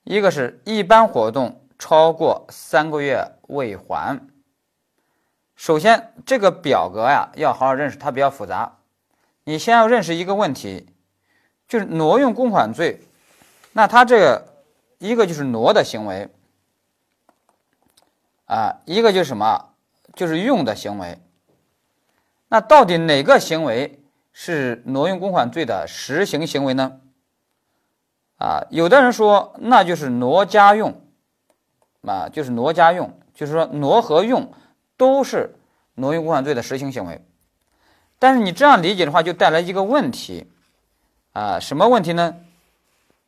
S2: 一个是一般活动超过三个月未还。首先，这个表格呀，要好好认识，它比较复杂。你先要认识一个问题，就是挪用公款罪。那它这个一个就是挪的行为，啊，一个就是什么，就是用的行为。那到底哪个行为是挪用公款罪的实行行为呢？啊，有的人说那就是挪家用，啊，就是挪家用，就是说挪和用。都是挪用公款罪的实行行为，但是你这样理解的话，就带来一个问题啊，什么问题呢？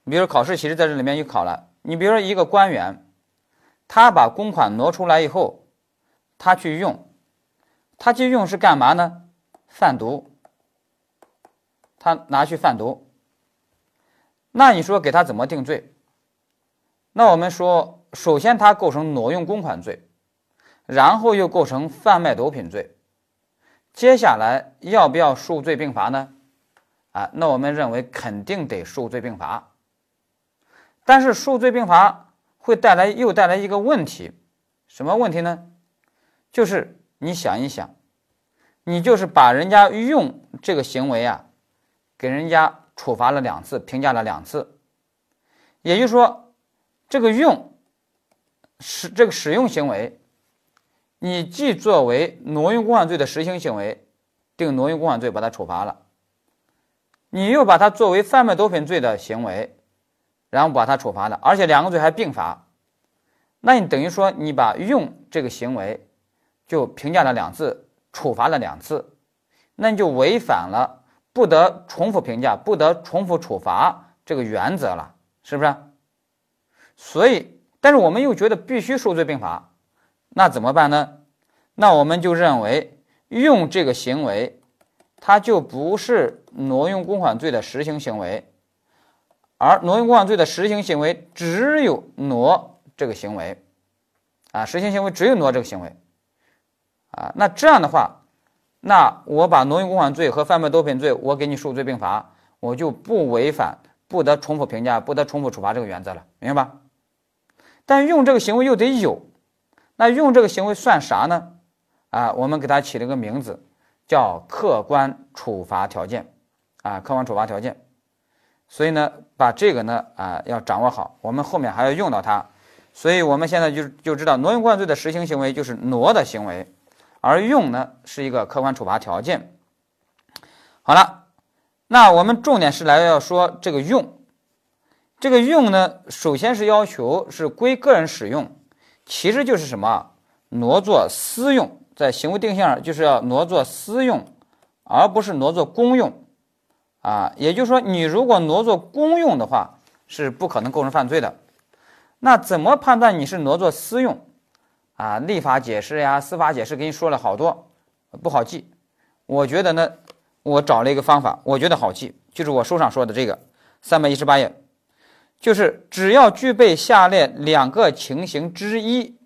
S2: 你比如考试其实在这里面就考了，你比如说一个官员，他把公款挪出来以后，他去用，他去用是干嘛呢？贩毒，他拿去贩毒，那你说给他怎么定罪？那我们说，首先他构成挪用公款罪。然后又构成贩卖毒品罪，接下来要不要数罪并罚呢？啊，那我们认为肯定得数罪并罚。但是数罪并罚会带来又带来一个问题，什么问题呢？就是你想一想，你就是把人家用这个行为啊，给人家处罚了两次，评价了两次，也就是说，这个用使这个使用行为。你既作为挪用公款罪的实行行为，定挪用公款罪把它处罚了，你又把它作为贩卖毒品罪的行为，然后把它处罚了，而且两个罪还并罚，那你等于说你把用这个行为就评价了两次，处罚了两次，那你就违反了不得重复评价、不得重复处罚这个原则了，是不是？所以，但是我们又觉得必须数罪并罚，那怎么办呢？那我们就认为用这个行为，它就不是挪用公款罪的实行行为，而挪用公款罪的实行行为只有挪这个行为，啊，实行行为只有挪这个行为，啊，那这样的话，那我把挪用公款罪和贩卖毒品罪，我给你数罪并罚，我就不违反不得重复评价、不得重复处罚这个原则了，明白吧？但用这个行为又得有，那用这个行为算啥呢？啊，我们给它起了个名字，叫客观处罚条件，啊，客观处罚条件。所以呢，把这个呢，啊，要掌握好，我们后面还要用到它。所以我们现在就就知道，挪用公款罪的实行行为就是挪的行为，而用呢是一个客观处罚条件。好了，那我们重点是来要说这个用。这个用呢，首先是要求是归个人使用，其实就是什么挪作私用，在行为定性上就是要挪作私用，而不是挪作公用，啊，也就是说，你如果挪作公用的话，是不可能构成犯罪的。那怎么判断你是挪作私用？啊，立法解释呀，司法解释给你说了好多，不好记。我觉得呢，我找了一个方法，我觉得好记，就是我书上说的这个三百一十八页。就是只要具备下列两个情形之一，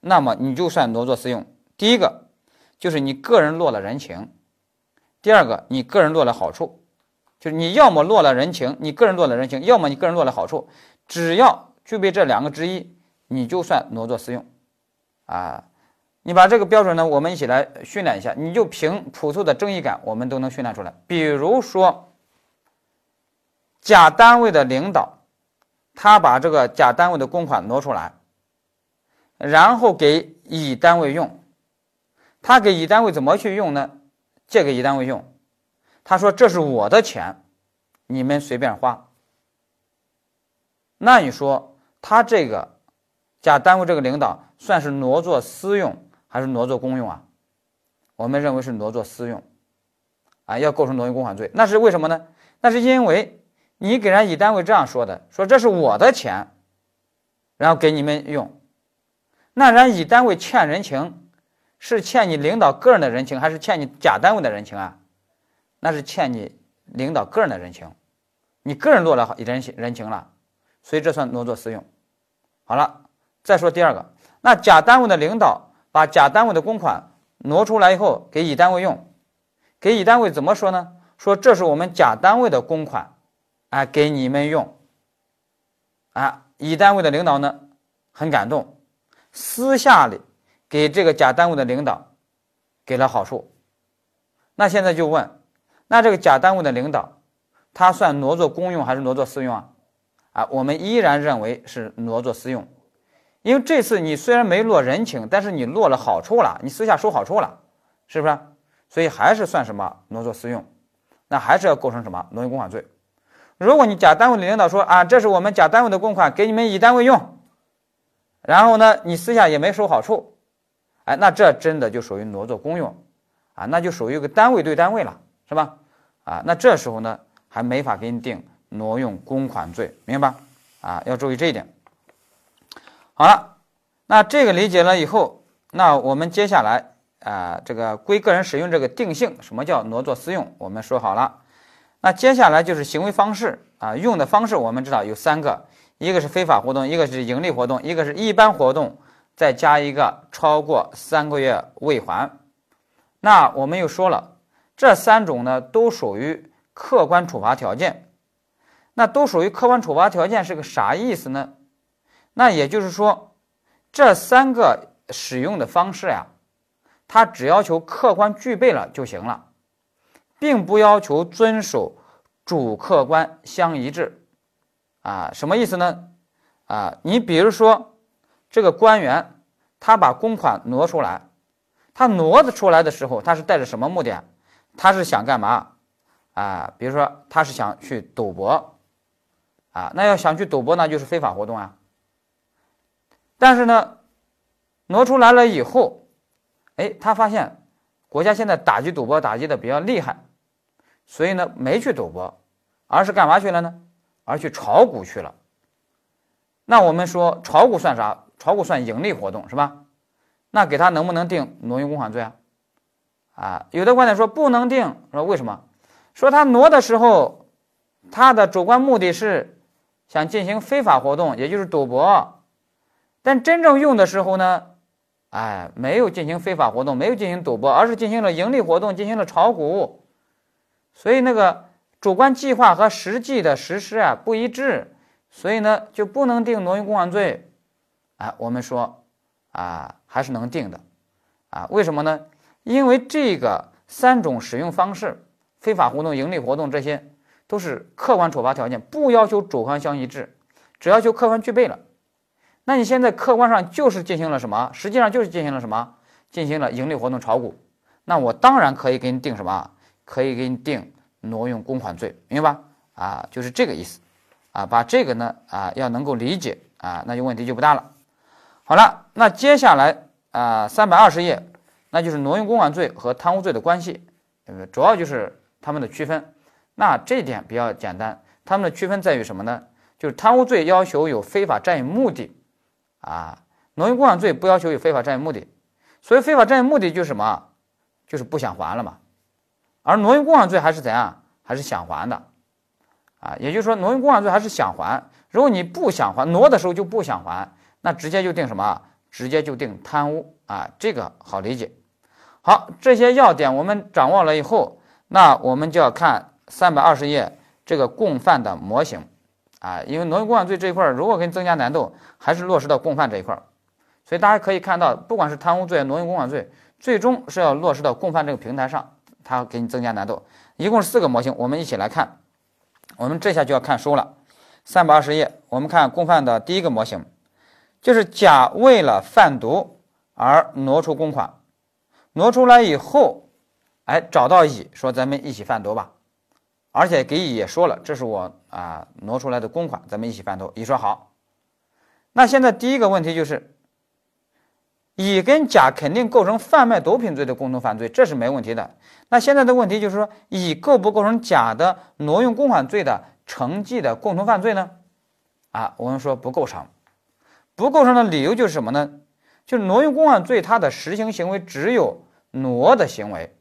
S2: 那么你就算挪作私用。第一个就是你个人落了人情，第二个你个人落了好处，就是你要么落了人情，你个人落了人情，要么你个人落了好处。只要具备这两个之一，你就算挪作私用。啊，你把这个标准呢，我们一起来训练一下，你就凭朴素的正义感，我们都能训练出来。比如说，甲单位的领导。他把这个甲单位的公款挪出来，然后给乙单位用。他给乙单位怎么去用呢？借给乙单位用。他说：“这是我的钱，你们随便花。”那你说他这个甲单位这个领导算是挪作私用还是挪作公用啊？我们认为是挪作私用，啊，要构成挪用公款罪。那是为什么呢？那是因为。你给人乙单位这样说的，说这是我的钱，然后给你们用，那人乙单位欠人情，是欠你领导个人的人情，还是欠你甲单位的人情啊？那是欠你领导个人的人情，你个人落了人情人情了，所以这算挪作私用。好了，再说第二个，那甲单位的领导把甲单位的公款挪出来以后给乙单位用，给乙单位怎么说呢？说这是我们甲单位的公款。啊，给你们用，啊，乙单位的领导呢很感动，私下里给这个甲单位的领导给了好处。那现在就问，那这个甲单位的领导，他算挪作公用还是挪作私用啊？啊，我们依然认为是挪作私用，因为这次你虽然没落人情，但是你落了好处了，你私下收好处了，是不是？所以还是算什么挪作私用？那还是要构成什么挪用公款罪？如果你甲单位的领导说啊，这是我们甲单位的公款，给你们乙单位用，然后呢，你私下也没收好处，哎，那这真的就属于挪作公用，啊，那就属于一个单位对单位了，是吧？啊，那这时候呢，还没法给你定挪用公款罪，明白？啊，要注意这一点。好了，那这个理解了以后，那我们接下来啊，这个归个人使用这个定性，什么叫挪作私用？我们说好了。那接下来就是行为方式啊，用的方式我们知道有三个，一个是非法活动，一个是盈利活动，一个是一般活动，再加一个超过三个月未还。那我们又说了，这三种呢都属于客观处罚条件。那都属于客观处罚条件是个啥意思呢？那也就是说，这三个使用的方式呀，它只要求客观具备了就行了。并不要求遵守主客观相一致，啊，什么意思呢？啊，你比如说这个官员，他把公款挪出来，他挪的出来的时候，他是带着什么目的？他是想干嘛？啊，比如说他是想去赌博，啊，那要想去赌博，那就是非法活动啊。但是呢，挪出来了以后，哎，他发现国家现在打击赌博打击的比较厉害，所以呢没去赌博，而是干嘛去了呢？而去炒股去了。那我们说炒股算啥？炒股算盈利活动是吧？那给他能不能定挪用公款罪啊？啊，有的观点说不能定，说为什么？说他挪的时候，他的主观目的是想进行非法活动，也就是赌博，但真正用的时候呢，哎，没有进行非法活动，没有进行赌博，而是进行了盈利活动，进行了炒股，所以那个主观计划和实际的实施啊不一致，所以呢就不能定挪用公款罪。啊，我们说啊还是能定的，啊，为什么呢？因为这个三种使用方式。非法活动、盈利活动，这些都是客观处罚条件，不要求主观相一致，只要求客观具备了。那你现在客观上就是进行了什么？实际上就是进行了什么？进行了盈利活动炒股。那我当然可以给你定什么？可以给你定挪用公款罪，明白吧？啊，就是这个意思。啊，把这个呢啊要能够理解啊，那就问题就不大了。好了，那接下来啊三百二十页，那就是挪用公款罪和贪污罪的关系，主要就是。他们的区分，那这一点比较简单。他们的区分在于什么呢？就是贪污罪要求有非法占有目的，啊，挪用公款罪不要求有非法占有目的。所以非法占有目的就是什么？就是不想还了嘛。而挪用公款罪还是怎样？还是想还的，啊，也就是说挪用公款罪还是想还。如果你不想还，挪的时候就不想还，那直接就定什么？直接就定贪污啊，这个好理解。好，这些要点我们掌握了以后。那我们就要看三百二十页这个共犯的模型，啊，因为挪用公款罪这一块儿如果给你增加难度，还是落实到共犯这一块儿所以大家可以看到，不管是贪污罪、挪用公款罪，最终是要落实到共犯这个平台上，它给你增加难度。一共是四个模型，我们一起来看。我们这下就要看书了，三百二十页，我们看共犯的第一个模型，就是甲为了贩毒而挪出公款，挪出来以后。哎，找到乙说咱们一起贩毒吧，而且给乙也说了，这是我啊挪出来的公款，咱们一起贩毒。乙说好。那现在第一个问题就是，乙跟甲肯定构成贩卖毒品罪的共同犯罪，这是没问题的。那现在的问题就是说，乙构不构成甲的挪用公款罪的成绩的共同犯罪呢？啊，我们说不构成，不构成的理由就是什么呢？就挪用公款罪它的实行行为只有挪的行为。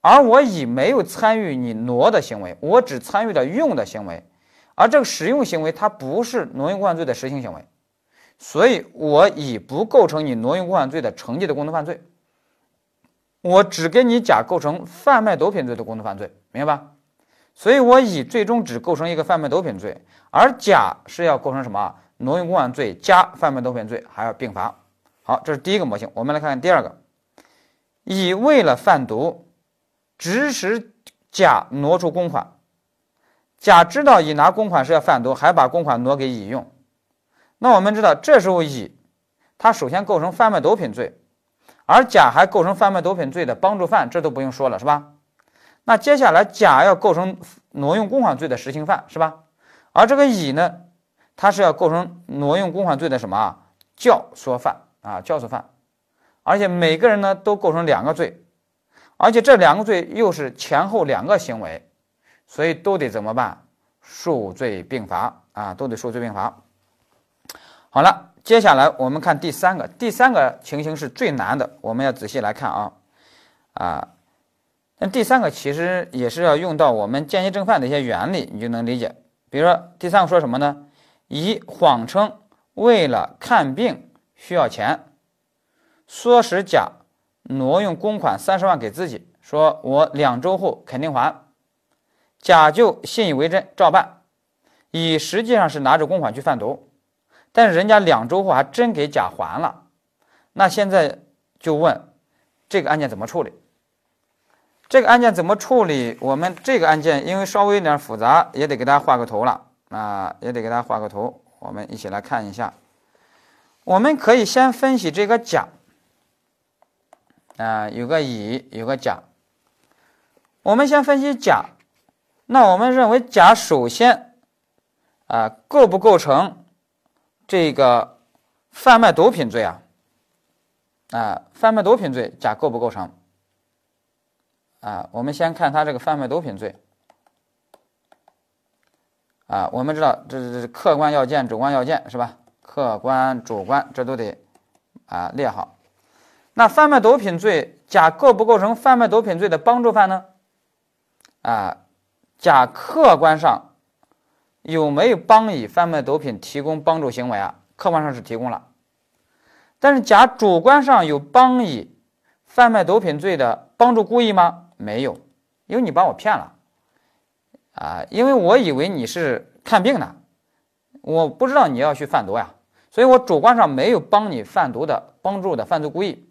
S2: 而我乙没有参与你挪的行为，我只参与了用的行为，而这个使用行为它不是挪用公款罪的实行行为，所以我乙不构成你挪用公款罪的成绩的共同犯罪，我只跟你甲构成贩卖毒品罪的共同犯罪，明白吧？所以我乙最终只构成一个贩卖毒品罪，而甲是要构成什么？挪用公款罪加贩卖毒品罪还要并罚。好，这是第一个模型，我们来看看第二个，乙为了贩毒。指使甲挪出公款，甲知道乙拿公款是要贩毒，还把公款挪给乙用。那我们知道，这时候乙他首先构成贩卖毒品罪，而甲还构成贩卖毒品罪的帮助犯，这都不用说了，是吧？那接下来甲要构成挪用公款罪的实行犯，是吧？而这个乙呢，他是要构成挪用公款罪的什么啊教唆犯啊，教唆犯，而且每个人呢都构成两个罪。而且这两个罪又是前后两个行为，所以都得怎么办？数罪并罚啊，都得数罪并罚。好了，接下来我们看第三个，第三个情形是最难的，我们要仔细来看啊啊。那第三个其实也是要用到我们间接正犯的一些原理，你就能理解。比如说第三个说什么呢？乙谎称为了看病需要钱，唆使甲。挪用公款三十万给自己，说我两周后肯定还，甲就信以为真，照办。乙实际上是拿着公款去贩毒，但是人家两周后还真给甲还了。那现在就问这个案件怎么处理？这个案件怎么处理？我们这个案件因为稍微有点复杂，也得给大家画个图了啊，也得给大家画个图。我们一起来看一下。我们可以先分析这个甲。啊，有个乙，有个甲。我们先分析甲。那我们认为甲首先啊，构不构成这个贩卖毒品罪啊，啊，贩卖毒品罪甲构不构成？啊，我们先看他这个贩卖毒品罪。啊，我们知道这是客观要件、主观要件是吧？客观、主观这都得啊列好。那贩卖毒品罪，甲构不构成贩卖毒品罪的帮助犯呢？啊，甲客观上有没有帮乙贩卖毒品提供帮助行为啊？客观上是提供了，但是甲主观上有帮乙贩卖毒品罪的帮助故意吗？没有，因为你把我骗了。啊，因为我以为你是看病的，我不知道你要去贩毒呀，所以我主观上没有帮你贩毒的帮助的犯罪故意，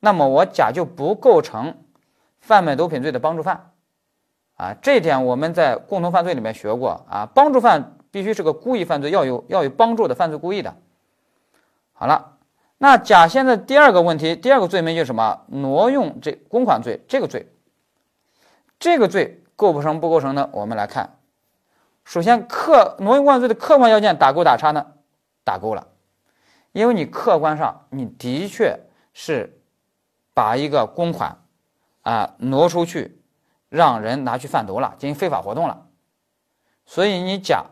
S2: 那么我甲就不构成贩卖毒品罪的帮助犯，啊，这一点我们在共同犯罪里面学过啊，帮助犯必须是个故意犯罪，要有要有帮助的犯罪故意的。好了，那甲现在第二个问题，第二个罪名就是什么？挪用这公款罪这个罪，这个罪。构不成不构成呢？我们来看，首先客挪用公款罪的客观要件打勾打叉呢？打勾了，因为你客观上你的确是把一个公款啊挪出去，让人拿去贩毒了，进行非法活动了，所以你甲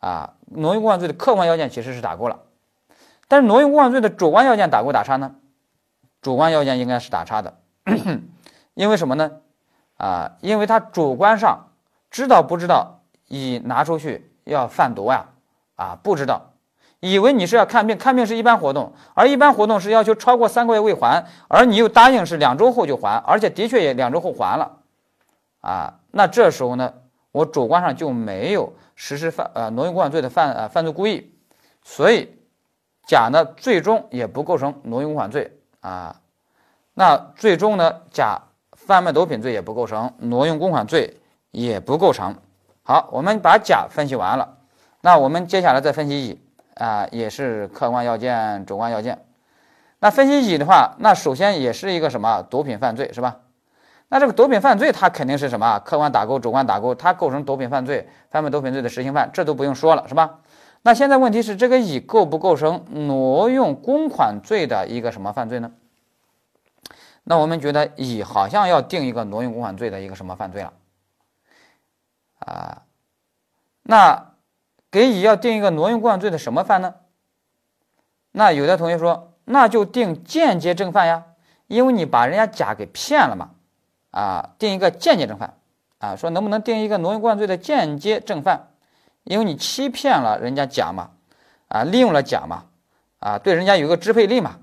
S2: 啊挪用公款罪的客观要件其实是打勾了，但是挪用公款罪的主观要件打勾打叉呢？主观要件应该是打叉的，因为什么呢？啊，因为他主观上知道不知道乙拿出去要贩毒呀？啊，不知道，以为你是要看病，看病是一般活动，而一般活动是要求超过三个月未还，而你又答应是两周后就还，而且的确也两周后还了，啊，那这时候呢，我主观上就没有实施犯呃挪用公款罪的犯呃犯罪故意，所以甲呢最终也不构成挪用公款罪啊，那最终呢甲。贩卖毒品罪也不构成，挪用公款罪也不构成。好，我们把甲分析完了，那我们接下来再分析乙啊，也是客观要件、主观要件。那分析乙的话，那首先也是一个什么毒品犯罪是吧？那这个毒品犯罪它肯定是什么啊？客观打勾、主观打勾，它构成毒品犯罪、贩卖毒品罪的实行犯，这都不用说了是吧？那现在问题是这个乙构不构成挪用公款罪的一个什么犯罪呢？那我们觉得乙好像要定一个挪用公款罪的一个什么犯罪了啊？那给乙要定一个挪用公款罪的什么犯呢？那有的同学说，那就定间接正犯呀，因为你把人家甲给骗了嘛啊，定一个间接正犯啊，说能不能定一个挪用公款罪的间接正犯？因为你欺骗了人家甲嘛啊，利用了甲嘛啊，对人家有个支配力嘛。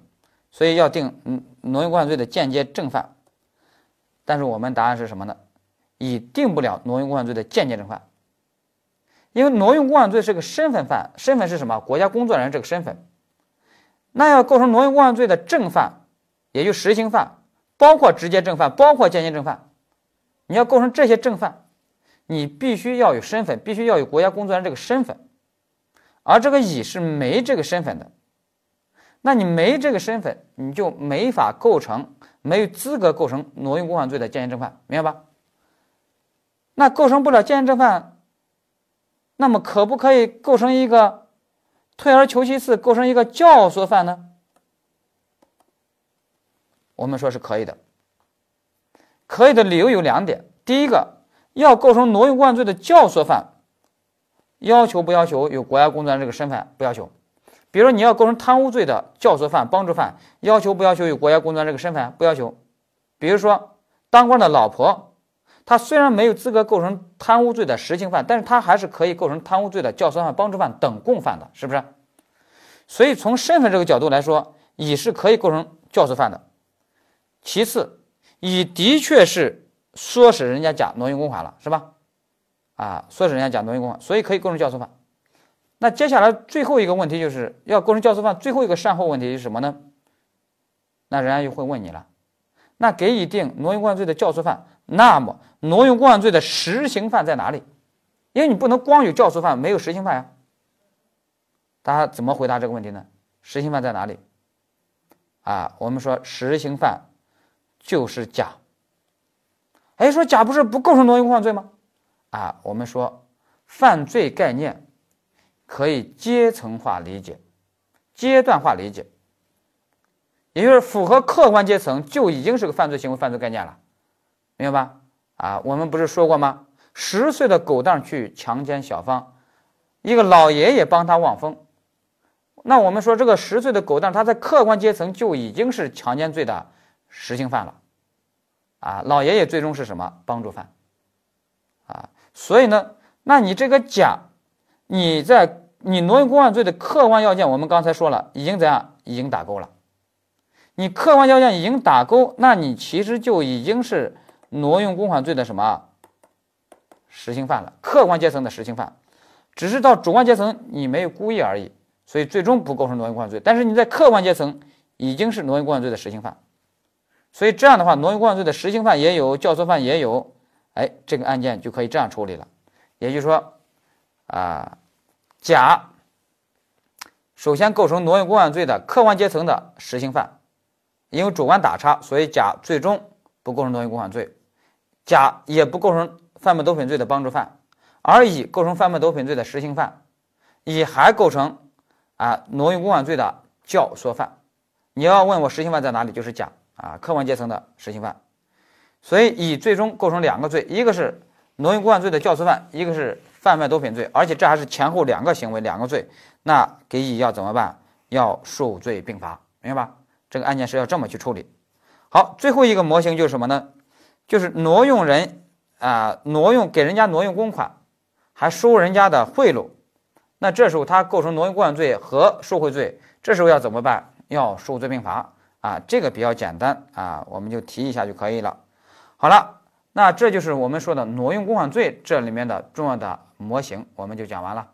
S2: 所以要定嗯挪用公款罪的间接正犯，但是我们答案是什么呢？乙定不了挪用公款罪的间接正犯，因为挪用公款罪是个身份犯，身份是什么？国家工作人员这个身份，那要构成挪用公款罪的正犯，也就实行犯，包括直接正犯，包括间接正犯，你要构成这些正犯，你必须要有身份，必须要有国家工作人员这个身份，而这个乙是没这个身份的。那你没这个身份，你就没法构成，没有资格构成挪用公款罪的间接正犯，明白吧？那构成不了间接正犯，那么可不可以构成一个退而求其次，构成一个教唆犯呢？我们说是可以的，可以的理由有两点：第一个，要构成挪用公款罪的教唆犯，要求不要求有国家工作人员这个身份？不要求。比如说你要构成贪污罪的教唆犯、帮助犯，要求不要求有国家工作人员这个身份？不要求。比如说当官的老婆，她虽然没有资格构成贪污罪的实行犯，但是她还是可以构成贪污罪的教唆犯、帮助犯等共犯的，是不是？所以从身份这个角度来说，乙是可以构成教唆犯的。其次，乙的确是唆使人家甲挪用公款了，是吧？啊，唆使人家甲挪用公款，所以可以构成教唆犯。那接下来最后一个问题就是要构成教唆犯，最后一个善后问题是什么呢？那人家就会问你了，那给乙定挪用公款罪的教唆犯，那么挪用公款罪的实行犯在哪里？因为你不能光有教唆犯没有实行犯呀。大家怎么回答这个问题呢？实行犯在哪里？啊，我们说实行犯就是甲。哎，说甲不是不构成挪用公款罪吗？啊，我们说犯罪概念。可以阶层化理解，阶段化理解，也就是符合客观阶层就已经是个犯罪行为、犯罪概念了，明白吧？啊，我们不是说过吗？十岁的狗蛋去强奸小芳，一个老爷爷帮他望风。那我们说这个十岁的狗蛋，他在客观阶层就已经是强奸罪的实行犯了，啊，老爷爷最终是什么帮助犯？啊，所以呢，那你这个甲，你在你挪用公款罪的客观要件，我们刚才说了，已经怎样？已经打勾了。你客观要件已经打勾，那你其实就已经是挪用公款罪的什么？实行犯了，客观阶层的实行犯，只是到主观阶层你没有故意而已，所以最终不构成挪用公款罪。但是你在客观阶层已经是挪用公款罪的实行犯，所以这样的话，挪用公款罪的实行犯也有，教唆犯也有，哎，这个案件就可以这样处理了。也就是说，啊，甲首先构成挪用公款罪的客观阶层的实行犯，因为主观打差，所以甲最终不构成挪用公款罪，甲也不构成。贩卖毒品罪的帮助犯，而乙构成贩卖毒品罪的实行犯，乙还构成啊挪用公款罪的教唆犯。你要问我实行犯在哪里，就是甲啊客观阶层的实行犯。所以乙最终构成两个罪，一个是挪用公款罪的教唆犯，一个是贩卖毒品罪，而且这还是前后两个行为两个罪。那给乙要怎么办？要数罪并罚，明白吧？这个案件是要这么去处理。好，最后一个模型就是什么呢？就是挪用人。啊，挪用给人家挪用公款，还收人家的贿赂，那这时候他构成挪用公款罪和受贿罪，这时候要怎么办？要数罪并罚啊，这个比较简单啊，我们就提一下就可以了。好了，那这就是我们说的挪用公款罪这里面的重要的模型，我们就讲完了。